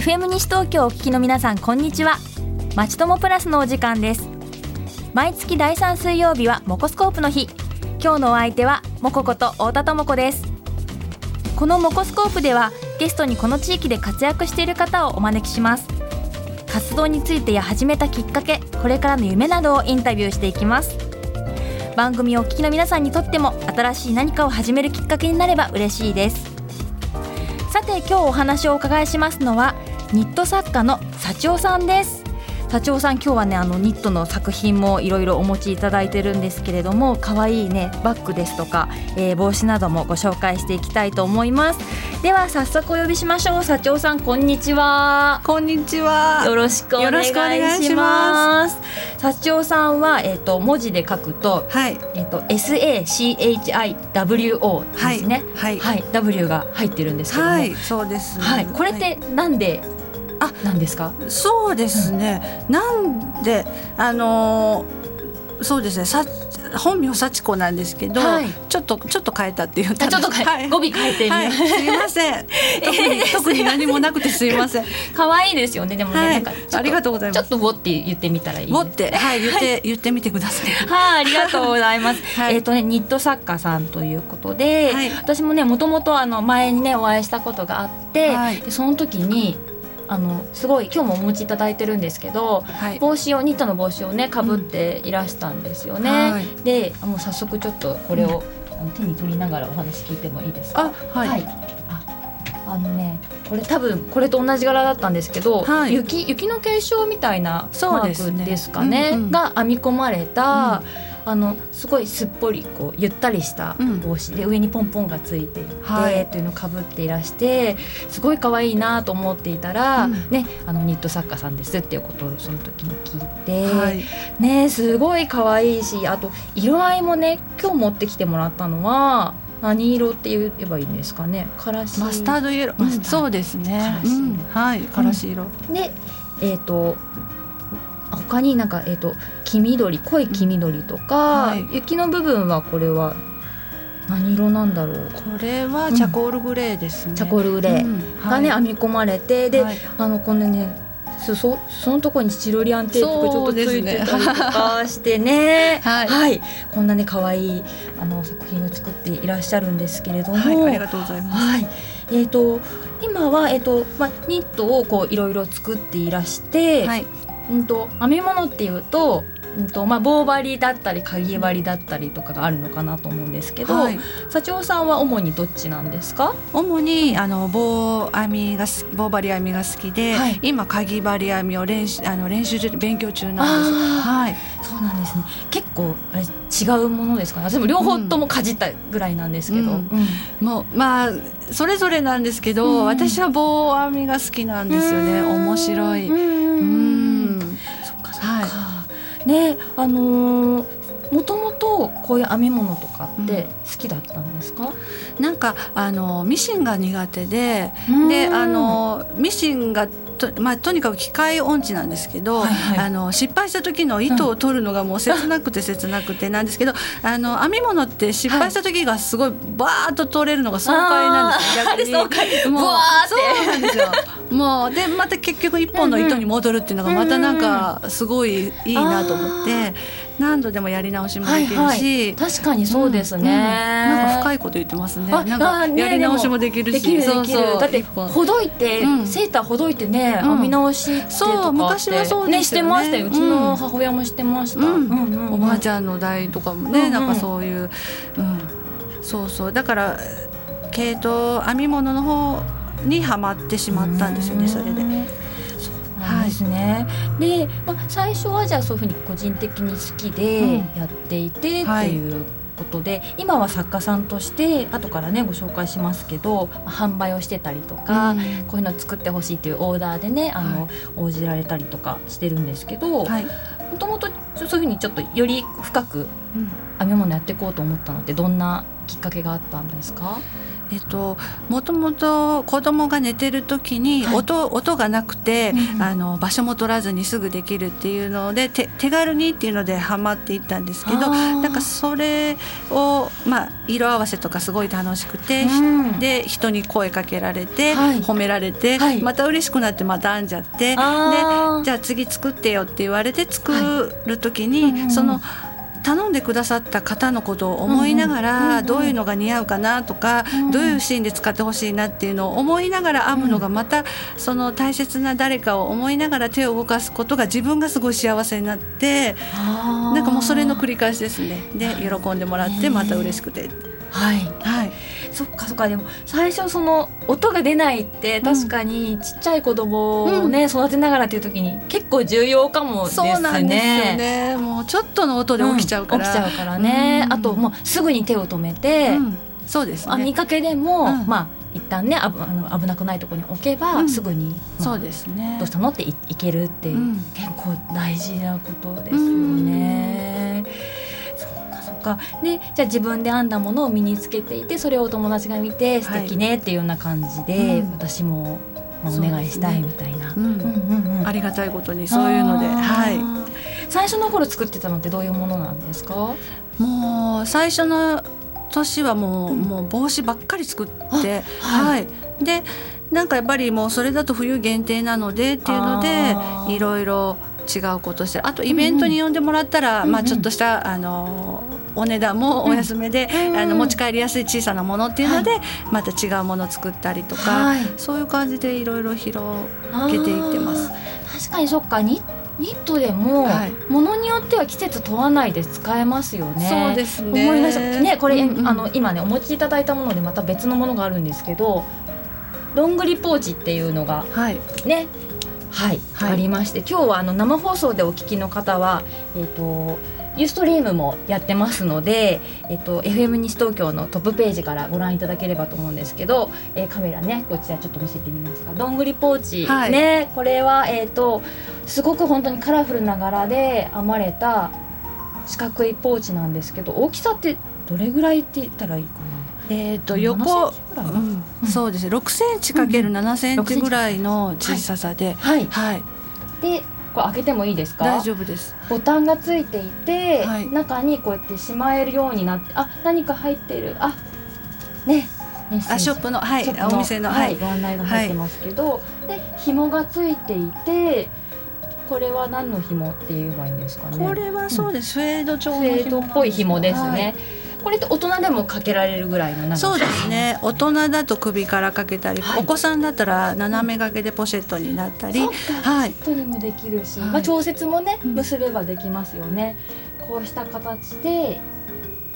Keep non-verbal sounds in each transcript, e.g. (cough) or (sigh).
FM 西東京お聞きの皆さんこんにちは。まちともプラスのお時間です。毎月第3水曜日はモコスコープの日。今日のお相手はモコこと太田智子です。このモコスコープではゲストにこの地域で活躍している方をお招きします。活動についてや始めたきっかけこれからの夢などをインタビューしていきます。番組をお聞きの皆さんにとっても新しい何かを始めるきっかけになれば嬉しいです。さて今日お話をお伺いしますのはニット作家の幸男さんです。幸男さん今日はねあのニットの作品もいろいろお持ちいただいてるんですけれども可愛いねバッグですとか、えー、帽子などもご紹介していきたいと思います。では早速お呼びしましょう。幸男さんこんにちは。こんにちは。よろしくお願いします。幸男さんはえっ、ー、と文字で書くと、はい、えっ、ー、と S A C H I W O ですね、はい、はい、W が入ってるんですけども、はい、そうです、はい、これってなんであなんですか？そうですね、うん、なんであのそうですね。さ本名幸子なんですけど、はい、ちょっとちょっと変えたっていうちょっとはい、語尾変えて、はい、すいません。(laughs) 特にえー、特に何もなくてすいません。可愛いですよね。でもね、はい、なんかありがとうございます。ちょっとウォって言ってみたらいいウォってはい。言って言ってみてください。はい、ありがとうございます。(laughs) えっ、とねニット作家さんということで、私もねもともとあの前にねお会いしたことがあって、でその時にあのすごい今日もお持ちいただいてるんですけど、はい、帽子をニットの帽子をねかぶっていらしたんですよね。うん。はい、でもう早速ちょっとこれを、うん、あの手に取りながらお話聞いてもいいですか？はい、はい、ああのねこれ多分これと同じ柄だったんですけど、はい、雪雪の結晶みたいなマークですかね、ね。うんうん、が編み込まれた、うんあのすごいすっぽりこうゆったりした帽子で、上にポンポンがついていて、はい、というのをかぶっていらしてすごい可愛いなと思っていたら、うん、ね、あのニット作家さんですっていうことをその時に聞いて、はい、ねすごい可愛いしあと色合いもね今日持ってきてもらったのは何色って言えばいいんですかね？からし。マスタードイエロー、うん、そうですね。うん、はい、からし色。で、えっ、ー、と他になんか、えーと、黄緑濃い黄緑とか、はい、雪の部分はこれは何色なんだろう。これはチャコールグレーですね、うん、チャコールグレーがね、うんはい、編み込まれてで、はい、あのこのねそそそのところにチロリアンテープがちょっとついてたりとかしてね。(laughs) はい、はい、こんなね可愛いあの作品を作っていらっしゃるんですけれども、はい、ありがとうございます。はい、えっ、ー、と今はえっ、ー、とまあニットをこういろいろ作っていらして、はい、うんと編み物っていうとうんとまあ、棒針だったりかぎ針だったりとかがあるのかなと思うんですけど、はい、幸男さんは主にどっちなんですか？主にあの棒編みが棒針編みが好きで、はい、今かぎ針編みを練習あの練習中勉強中なんです。はい、そうなんですね。結構あれ違うものですかね？でも両方ともかじったぐらいなんですけど、うん。うん、もうまあそれぞれなんですけど、うん、私は棒編みが好きなんですよね。面白い。うんねあのーもともとこういう編み物とかって好きだったんですか、うん、なんかあのミシンが苦手でであのミシンがと,、まあ、とにかく機械音痴なんですけど、はいはい、あの失敗した時の糸を取るのがもう切なくて切なくて (laughs) なんですけど、あの編み物って失敗した時がすごいバーッと取れるのが爽快なんですよ、逆に。もうそうなんですよ。もうでまた結局一本の糸に戻るっていうのがまたなんかすごいいいなと思って。何度でもやり直しもできるし、はいはい、確かにそうですね、うん。うん、なんか深いこと言ってますね。なんかやり直しもできるし、ね、そうそう。だってほどいて、うん、セーターほどいてね、編み直しってそう昔はそうね。してましたよ。うちの母親もしてました、おばあちゃんの代とかもね、うんうん、なんかそういう、うん、そうそう。だから毛糸編み物の方にはまってしまったんですよねそれで。ですね。はい、で、まあ、最初はじゃあそういうふうに個人的に好きでやっていてっていうことで、うんはい、今は作家さんとして後からねご紹介しますけど販売をしてたりとか、うん、こういうの作ってほしいっていうオーダーでねあの、はい、応じられたりとかしてるんですけどもともとそういうふうにちょっとより深く編み物やっていこうと思ったのってどんなきっかけがあったんですか？えっと、もともと子供が寝てる時に音はい、音がなくて、うん、あの場所も取らずにすぐできるっていうので手軽にっていうのでハマっていったんですけどなんかそれを、まあ、色合わせとかすごい楽しくて、うん、で人に声かけられて、はい、褒められて、はい、また嬉しくなってまた編んじゃってでじゃあ次作ってよって言われて作る時に、その。頼んでくださった方のことを思いながら、どういうのが似合うかなとか、どういうシーンで使ってほしいなっていうのを思いながら編むのがまたその大切な誰かを思いながら手を動かすことが自分がすごい幸せになってなんかもうそれの繰り返しですね。で喜んでもらってまた嬉しくて。はい、はい、そっかそっか。でも最初その音が出ないって確かにちっちゃい子供をね、うん、育てながらっていう時に結構重要かもですね。そうなんですよね。もうちょっとの音で起きちゃうから、うん、起きちゃうからね。あともうすぐに手を止めて、そうです、ね、見かけでも、まあ一旦ねあの危なくないところに置けば、すぐに、まあ、そうですね。どうしたのっていいけるっていう、結構大事なことですよね。か。でじゃあ自分で編んだものを身につけていてそれをお友達が見て素敵ねっていうような感じで、はいうん、私もお願いしたいみたいな、ありがたいことにそういうので、はい、最初の頃作ってたのってどういうものなんですか？もう最初の年はもう,、もう帽子ばっかり作って、はい、でなんかやっぱりもうそれだと冬限定なのでっていうのでいろいろ違うことしてあとイベントに呼んでもらったら、まあ、ちょっとした、あのお値段もお安めで、うん、あの持ち帰りやすい小さなものっていうので、はい、また違うものを作ったりとか、はい、そういう感じでいろいろ広げていってます。確かにそっか。ニニットでも、はい、ものによっては季節問わないで使えますよね。そうですね。思い出した。ねこれ、うんうん、あの今ねお持ちいただいたものでまた別のものがあるんですけど、どんぐりポーチっていうのが、はい、ね。はい、はい、ありまして今日はあの生放送でお聞きの方はえっ、ー、とユーストリームもやってますので、えっと、FM 西東京のトップページからご覧いただければと思うんですけど、えー、カメラねこちらちょっと見せてみますか。どんぐりポーチ、はい、ねこれは、えーと、すごく本当にカラフルな柄で編まれた四角いポーチなんですけど大きさってどれぐらいって言ったらいいかな？えーと、横、うん、そうです。ね6センチかける7センチぐらいの小ささで、はい、はい、でこれ開けてもいいですか？大丈夫です。ボタンがついていて、はい、中にこうやってしまえるようになってあ何か入ってる。あね。あショップのはいお店の、はい、ご案内が入ってますけど、はい、で紐がついていてこれは何の紐って言えばいいんですかね？これはそうです、うん、スウェード調のスウェードっぽい紐ですね、はいこれって大人でもかけられるぐらいの長さそうですね。大人だと首からかけたり、はい、お子さんだったら斜め掛けでポシェットになったり。はい、ポシェットにもできるし、はい、まあ、調節もね結べばできますよね、うん、こうした形で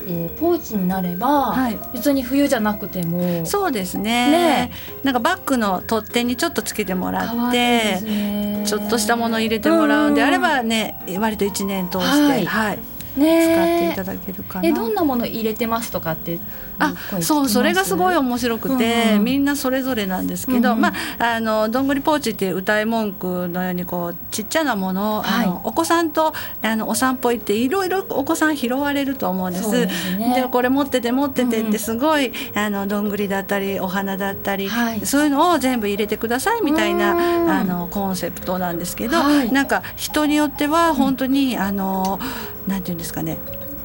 えー、ポーチになれば、はい、別に冬じゃなくても。そうですね。ね。なんかバッグの取っ手にちょっとつけてもらってちょっとしたもの入れてもらうんであればね割と1年通して、はい、はいね、使っていただけるかな。えどんなもの入れてますとかってあそうそれがすごい面白くて、うんうん、みんなそれぞれなんですけど、うんうん、まああのどんぐりポーチっていう歌い文句のようにこうちっちゃなもの,、はい、あのお子さんとあのお散歩行っていろいろお子さん拾われると思うんです。で、ね、これ持ってて持っててってすごい、うん。うん、あのどんぐりだったりお花だったり、はい、そういうのを全部入れてくださいみたいなあのコンセプトなんですけど、はい、なんか人によっては本当に、あのなんていうんですかね。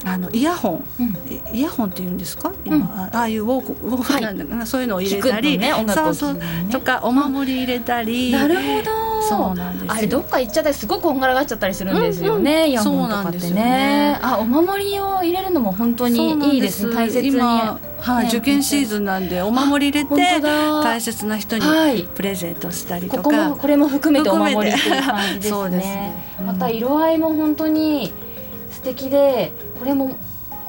あのイヤホン、うん、イヤホンって言うんですか？今、うん、ああいうウォークウォークなんだかな、はい、そういうのを入れたり、ねね、そうそうとかお守り入れたり。なるほど。そうなんですあれどっか行っちゃったりすごくこんがらがっちゃったりするんですよね、うんうん、イヤホンとかってねね。あお守りを入れるのも本当にいいですね大切に。はい、受験シーズンなんでお守り入れて大切な人にプレゼントしたりとか、ここもこれも含めてお守りっていう感じですね。そうですね、また色合いも本当に素敵でこれも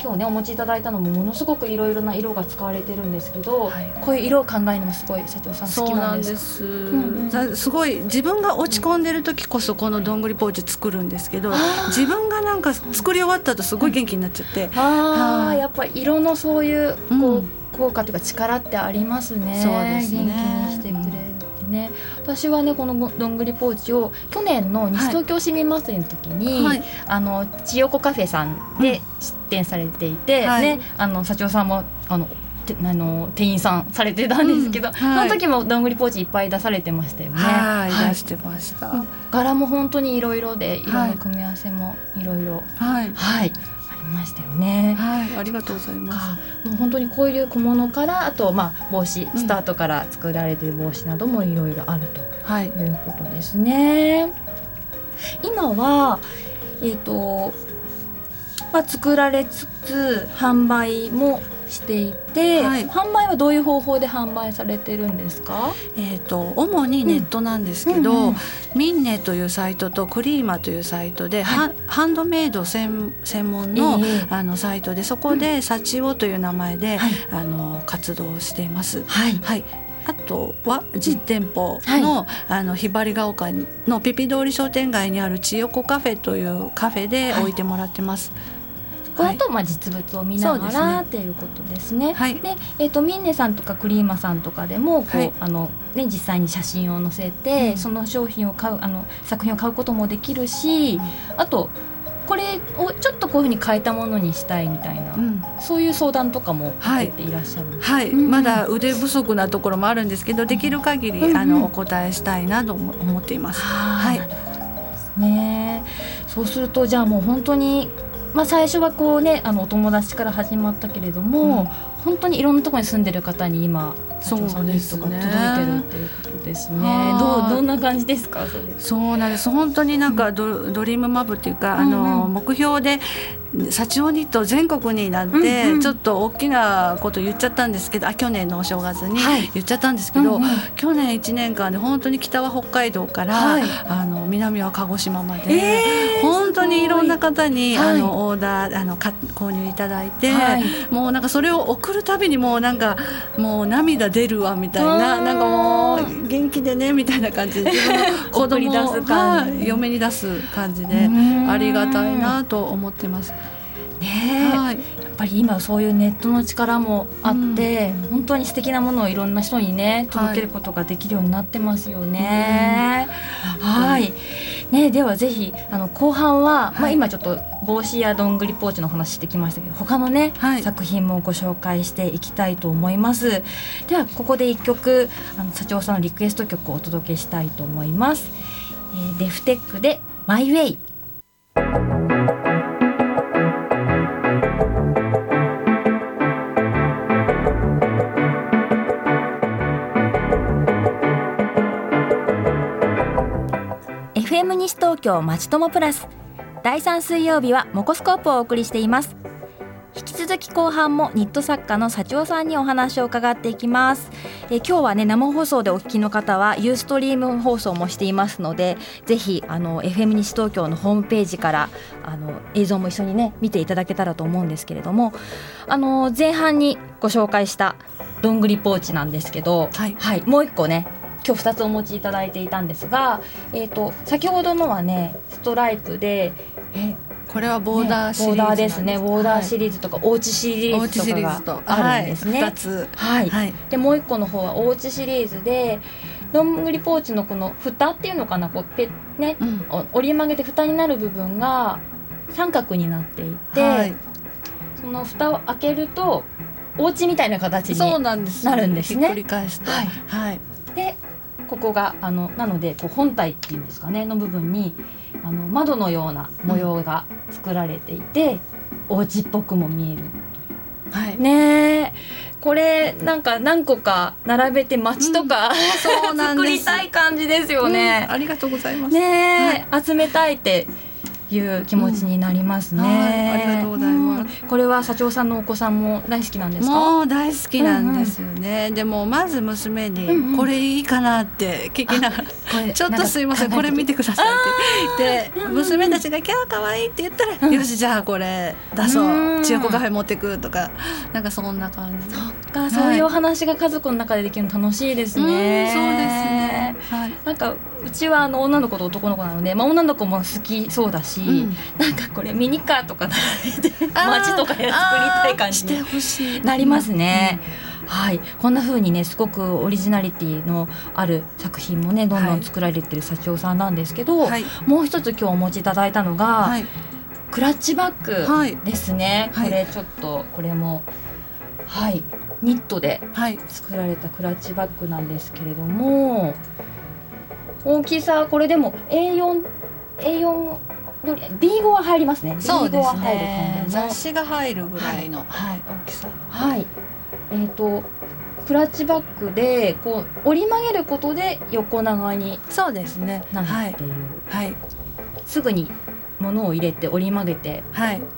今日ねお持ちいただいたのもものすごくいろいろな色が使われてるんですけど、はい、こういう色を考えるのもすごい社長さん好きなんです。うんうん、すごい自分が落ち込んでる時こそこのどんぐりポーチ作るんですけど、自分がなんか作り終わった後すごい元気になっちゃって、ああやっぱり色のそういうこう、効果というか力ってありますね。そうですね。元気にしてくれる。ね。私はねこのどんぐりポーチを去年の西東京市民祭りの時に、はい、あの千代子カフェさんで出店されていて、うん、ねあの社長さんもあのあの店員さんされてたんですけど、うん。はい、その時もどんぐりポーチいっぱい出されてましたよね。はい、出してました。柄も本当にいろいろで色の組み合わせもいろいろはい、はいましたよね。はい、ありがとうございます。もう本当にこういう小物からあとまあ帽子、スタートから作られている帽子などもいろいろあるということですね。今はえっ、ー、とまあ作られつつ販売もしていて、はい、販売はどういう方法で販売されてるんですか？えっ、ー、と主にネットなんですけど、うんうんうん、ミンネというサイトとクリーマというサイトで、はい、ハンドメイド専専門のえー、あのサイトでそこでサチオという名前で、はい、あの活動しています。はい、はい。あとは実店舗のはい、あのひばりが丘のピピ通り商店街にある千代子カフェというカフェで置いてもらってます。はいこれとまあ実物を見ながら、っていうことですね。はい、で、えっ、ー、とミンネさんとかクリーマさんとかでもこう、はい、あのね実際に写真を載せて、うん、その商品を買うあの作品を買うこともできるし、うん、あとこれをちょっとこういうふうに変えたものにしたいみたいな、うん、そういう相談とかも受けていらっしゃるはい、はいまだ腕不足なところもあるんですけどできる限り、うん、あのお答えしたいなと思っています。はい、ね。そうするとじゃあもう本当にまあ、最初はこうねあのお友達から始まったけれども、本当にいろんなところに住んでる方に今そうですとか届いてるっていうことですね。どうどんな感じですか？それ。そうなんです。本当になんかド,、ドリームマブっていうか、あの目標で幸男ニット全国になって、ちょっと大きなこと言っちゃったんですけどあ去年のお正月に言っちゃったんですけど、はいうんうん、去年1年間で本当に北は北海道から、はい、あの南は鹿児島まで、えー、本当にいろんな方に、あのオーダーあのか購入いただいて、もうなんかそれを送るたびにもうなんかもう涙出るわみたいななんかもう元気でねみたいな感じで自分の子供を嫁に出す感じでありがたいなと思ってます。ね、はい、やっぱり今そういうネットの力もあって、うん、本当に素敵なものをいろんな人にね届けることができるようになってますよね。はい、ね、ではぜひあの後半は、はい、まあ、今ちょっと帽子やどんぐりポーチの話してきましたけど他のね、はい、作品もご紹介していきたいと思います。ではここで一曲あの社長さんのリクエスト曲をお届けしたいと思います、えー、デフテックでマイウェイ。FM 西東京まちともプラス第3水曜日はモコスコープをお送りしています。引き続き後半もニット作家の幸男さんにお話を伺っていきます。え今日はね生放送でお聞きの方はユーストリーム放送もしていますのでぜひあの FM 西東京のホームページからあの映像も一緒にね見ていただけたらと思うんですけれどもあの前半にご紹介したどんぐりポーチなんですけど、はい、はい、もう一個ね今日2つお持ちいただいていたんですが、えーと、先ほどのはねストライプでえこれはボーダーシリーズ、ね、ボーダーですね。ボーダーシリーズとか、はい、おうちシリーズと。かがあるんですね。はい、つ、はい、はい、でもう一個の方はおうちシリーズでどんぐりポーチのこの蓋っていうのかなこうペね、うん、折り曲げて蓋になる部分が三角になっていて、はい、その蓋を開けるとお家みたいな形になるんですね。ひっくり返すと、はい、はい、でここがあのなのでこう本体っていうんですかねの部分にあの窓のような模様が作られていて、うん、お家っぽくも見える。はい、ねこれなんか何個か並べて街とか、うん、そうなん (laughs) 作りたい感じですよね、うん、ありがとうございます。ね、はい、集めたいっていう気持ちになりますね、うんありがとうございます、うん、これは社長さんのお子さんも大好きなんですか？もう大好きなんですよね、うんうん、でもまず娘にこれいいかなって聞きながら、うんうん、(laughs) ちょっとすいませんこれ見てくださいってで娘たちが「キャーかわいい」って言ったら「よしじゃあこれ出そう。千代子カフェ持ってく」とかなんかそんな感じか、そういうお話が家族の中でできるの楽しいですね、そうですね、はい、なんかうちはあの女の子と男の子なので、まあ、女の子も好きそうだし、うん、なんかこれミニカーとか並べて街とかで作りたい感じになりますね。はい、こんな風にねすごくオリジナリティのある作品もねどんどん作られてる社長さんなんですけど、はい、もう一つ今日お持ちいただいたのが、はい、クラッチバッグですね、これちょっとこれもはいニットで作られたクラッチバッグなんですけれども、大きさこれでも A4 A4 B5 は入りますね。そうですね。雑誌が入るぐらいの、はい、大きさ。はい。えっ、ー、とクラッチバッグでこう折り曲げることで横長にそうですね。なるっていう。はい。はい、すぐに物を入れて折り曲げて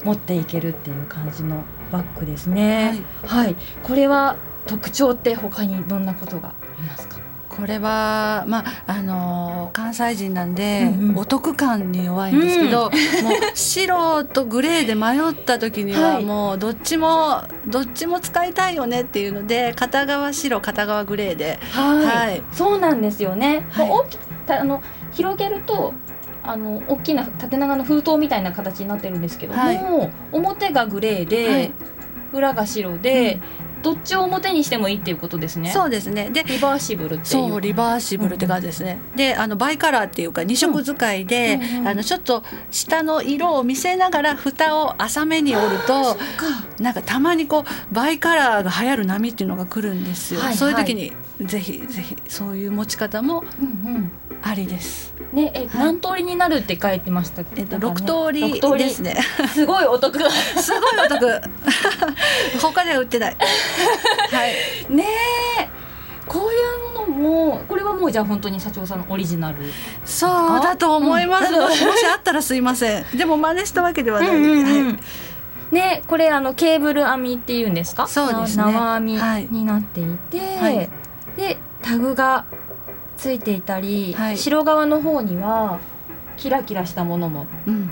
持っていけるっていう感じのバッグですね。はい。はい、これは特徴って他にどんなことが？ありますか？これはまああの関西人なんで、うんうん、お得感に弱いんですけど、うん、もう白とグレーで迷った時にはもうどっちもどっちも使いたいよねっていうので片側白片側グレーで、はい、はい、そうなんですよね。はい、あの広げるとあの大きな縦長の封筒みたいな形になってるんですけども、はい、表がグレーで、裏が白で、どっちを表にしてもいいっていうことですね。そうですね。で、リバーシブルってそうリバーシブルって感じですね。うん、で、あのバイカラーっていうか二色使いで、うんうんうん、あのちょっと下の色を見せながら蓋を浅めに折ると、なんかたまにこうバイカラーが流行る波っていうのが来るんですよ。はいはい、そういう時にぜひぜひそういう持ち方もありです。ね、え、何通りになるって書いてましたえっと、六通りですね。(laughs) すごいお得。(laughs) すごいお得。(laughs) 他では売ってない。はい。ねこういうのもこれはもうじゃあ本当に社長さんのオリジナル。そうだと思います、うん、もしあったらすいません。でも真似したわけではない、うんうんうん、はい。ね、これあのケーブル編みっていうんですか？そうですね。縄編みになっていて、はい、でタグがついていたり、はい、白側の方にはキラキラしたものも、うん、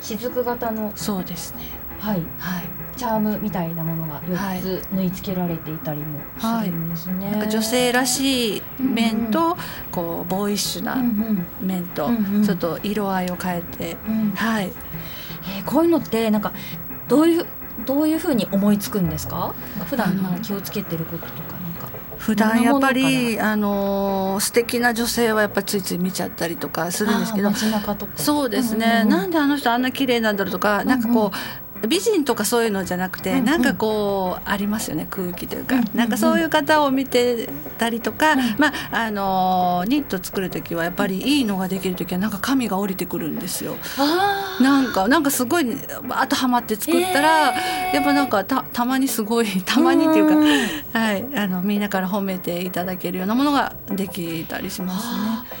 雫型の。そうですね。はい、はい、チャームみたいなものが4つ縫い付けられていたりもするんですね、はい、なんか女性らしい面と、うんうん、こうボーイッシュな面と、うんうん、ちょっと色合いを変えて、うん、はい、えー、こういうのってなんかどういうどういうふうに思いつくんですか？普段気をつけてることとか普段やっぱりあの素敵な女性はやっぱりついつい見ちゃったりとかするんですけど。そうですね、うんうん、なんであの人あんな綺麗なんだろうとか、うんうん、なん。かこう美人とかそういうのじゃなくて、うんうん、なんかこうありますよね空気というか、うんうんうん、なんかそういう方を見てたりとか、うん、まああのニット作る時はやっぱりいいのができる時はなんか髪が降りてくるんですよ。なんかなんかすごいバーッとはまって作ったら、えー、やっぱなんかたたまにすごい (laughs) たまにっていうか、うん、はい。あのみんなから褒めていただけるようなものができたりします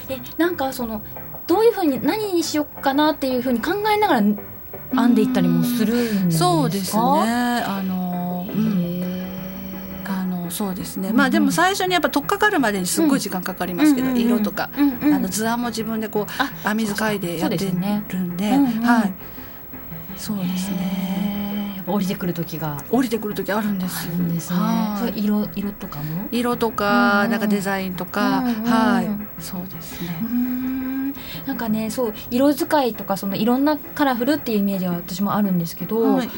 ね。えなんかそのどういうふうに何にしようかなっていうふうに考えながら編んでいったりもするそうですね。あの、うん、あのそうですね、まあでも最初にやっぱ取っかかるまでにすごい時間かかりますけど、色とか、あの図案も自分でこう編み使いでやってるんで、はい。そうですね。降りてくる時が。降りてくる時あるんですんですね。そ色色とかも？色とか、なんかデザインとか、はい。そうですね。なんかねそう色使いとかそのいろんなカラフルっていうイメージは私もあるんですけど、はい、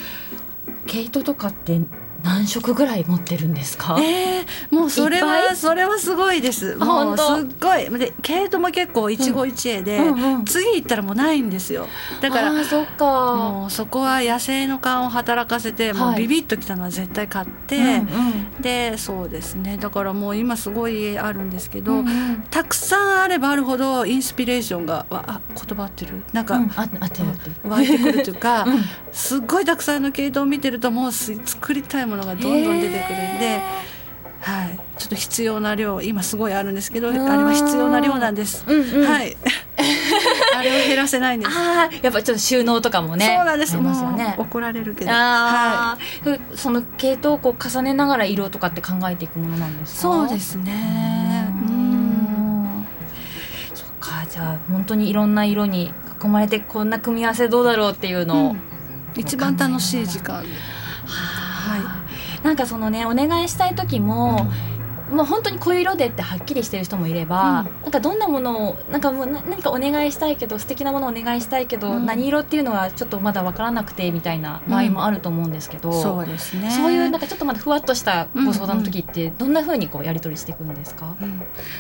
毛糸とかって何色ぐらい持ってるんですか？えー、もうそれはそれはすごいです。もうすっごい。で毛糸も結構一期一会で、うんうん、次行ったらもうないんですよ。だからそっか。もうそこは野生の勘を働かせて、もうビビッときたのは絶対買って、うんうん、でそうですね。だからもう今すごいあるんですけど、うんうん、たくさんあればあるほどインスピレーションがあ言葉合ってる？なんか、うん、あ湧いてくるというか、(laughs) うん、すっごいたくさんの毛糸を見てるともう作りたいものがどんどん出てくるんで。はい、ちょっと必要な量今すごいあるんですけどあれは必要な量なんです。うんうん、はい (laughs) あれを減らせないんです。ああ、やっぱちょっと収納とかもね。そうなんです。ますよね。怒られるけど。はい。その系統をこう重ねながら色とかって考えていくものなんですか？そうですね。うん。そっか、じゃあ本当にいろんな色に囲まれてこんな組み合わせどうだろうっていうのを、うん、一番楽しい時間。なんかそのねお願いしたい時も、もう本当にこういう色でってはっきりしてる人もいれば、うん、なんかどんなものをなんかもう何かお願いしたいけど素敵なものをお願いしたいけど、うん、何色っていうのはちょっとまだ分からなくてみたいな場合もあると思うんですけど、うん、そうですね。そういうなんかちょっとまだふわっとしたご相談の時ってどんなふうにこうやり取りしていくんですか、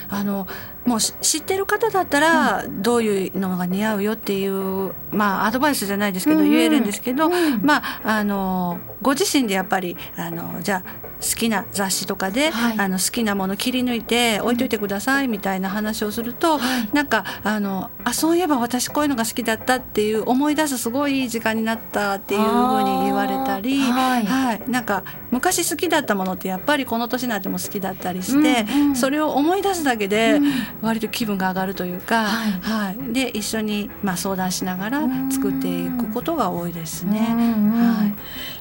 あのもう知ってる方だったらどういうのが似合うよっていうまあアドバイスじゃないですけど言えるんですけど、まああのご自身でやっぱりあのじゃあ好きな雑誌とかで、はい、あの好きなもの切り抜いて置いといてくださいみたいな話をすると、はい、なんかあのあそういえば私こういうのが好きだったっていう思い出すすごいいい時間になったっていうふうに言われたり、はい、はい、なんか昔好きだったものってやっぱりこの年になっても好きだったりして、うんうん、それを思い出すだけで割と気分が上がるというか、はい、で一緒にまあ相談しながら作っていくことが多いですね。はい、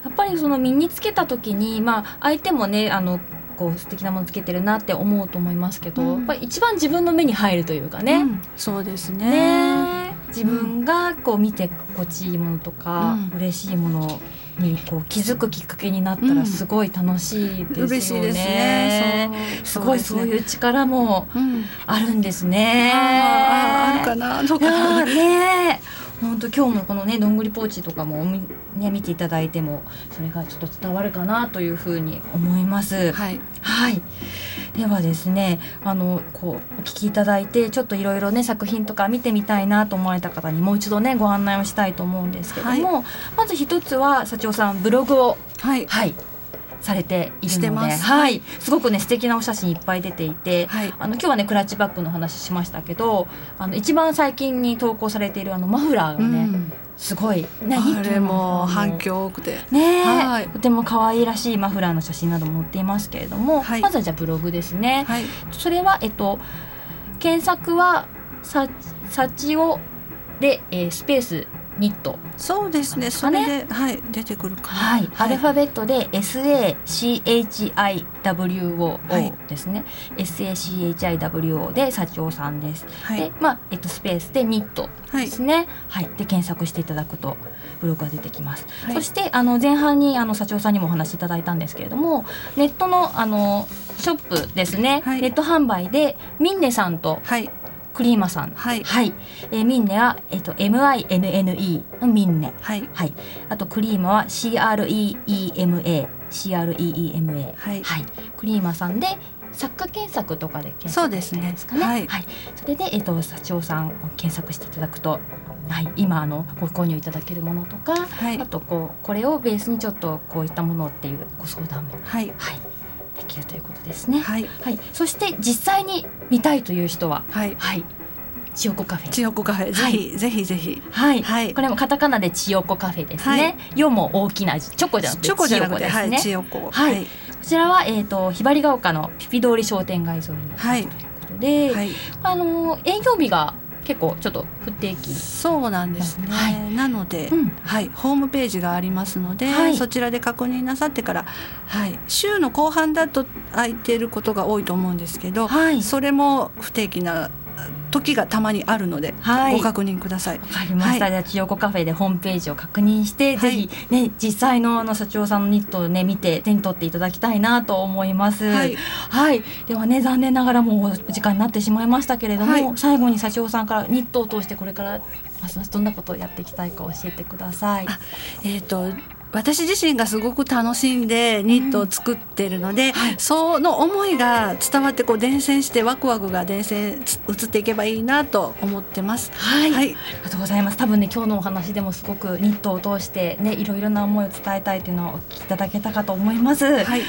やっぱりその身につけた時に、まあ、相手もねあのこう素敵なものつけてるなって思うと思いますけど、うん、やっぱり一番自分の目に入るというかね、うん、そうですね、ね、自分がこう見て心地いいものとか、うん、嬉しいものにこう気づくきっかけになったらすごい楽しいですよね。うん、すね。すごいそういう力もあるんですね。ああるかな。どうかな。ね。本当今日もこのねどんぐりポーチとかもね見ていただいてもそれがちょっと伝わるかなというふうに思います。はい、はい、ではですねあのこうお聞きいただいてちょっといろいろね作品とか見てみたいなと思われた方にもう一度ねご案内をしたいと思うんですけども、はい、まず一つは幸男さんブログを。はい、はいされているので、はい、すごくね素敵なお写真いっぱい出ていて、はい、あの今日はねクラッチバッグの話しましたけど、あの一番最近に投稿されているあのマフラーがね、うん、すごい。ねあれも反響多くて。ね、はい、とても可愛らしいマフラーの写真なども載っていますけれども、はい、まずはじゃあブログですね。はい、それはえっと検索はササチオで、えー、スペースニット。そうですね。それで、はい出てくるかな、はい、アルファベットで SACHIWO ですね、はい、SACHIWO で社長さんです、はい、でまあえっとスペースでニットですね。はい、で検索していただくとブログが出てきます、はい、そしてあの前半にあの社長さんにもお話しいただいたんですけれどもネットのあのショップですね、はい、ネット販売でミンネさんと、はい、クリーマさん。はい。はい。えー、ミンネは、えっ、ー、と、M-I-N-N-E のミンネ。はい。はい。あと、クリーマは C-R-E-E-M-A。C-R-E-E-M-A。はい。はい。クリーマさんで、作家検索とかで検索ですね。ですかね。はい。はい、それで、えっ、ー、と、社長さんを検索していただくと。はい、今あのご購入いただけるものとか、はい、あとこうこれをベースにちょっとこういったものっていうご相談も、はい、はい、できるということですね。はい、はい、そして実際に見たいという人は、はい、はい、千代子カフェ。千代子カフェ、ぜひ、ぜひぜひ。はい、はい、これもカタカナで千代子カフェですね。よ、も大きな字、チョコじゃなくて、チョコじゃなくて、はい、千代子。はい、こちらは、えっ、と、ひばりが丘のピピ通り商店街沿いに。はい。ということで、はい、あの営業日が結構ちょっと不定期。そうなんですね、はい、なので、うん、はい、ホームページがありますので、はい、そちらで確認なさってから、はい、週の後半だと空いていることが多いと思うんですけど、はい、それも不定期な時がたまにあるので、はい、ご確認ください。わかりました。はい、じゃあ千代子カフェでホームページを確認して、はい、ぜひね実際のあの社長さんのニットをね見て手に取っていただきたいなと思います。はい、はい、ではね残念ながらもうお時間になってしまいましたけれども、最後に社長さんからニットを通してこれからますますどんなことをやっていきたいか教えてください。えっ、ー、と私自身がすごく楽しんでニットを作ってるので、うんはい、その思いが伝わってこう伝染してワクワクが伝染移っていけばいいなと思ってます。はい、はい、ありがとうございます。多分ね今日のお話でもすごくニットを通してねいろいろな思いを伝えたいというのをお聞きいただけたかと思います。はい、はい、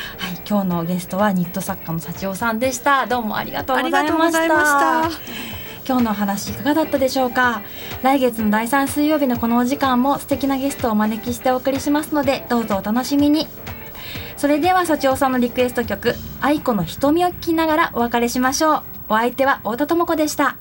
今日のゲストはニット作家の幸代さんでした。どうもありがとうございました。今日の話いかがだったでしょうか？来月の第3水曜日のこのお時間も素敵なゲストをお招きしてお送りしますのでどうぞお楽しみに。それでは社長さんのリクエスト曲「愛子の瞳」を聴きながらお別れしましょう。お相手は太田智子でした。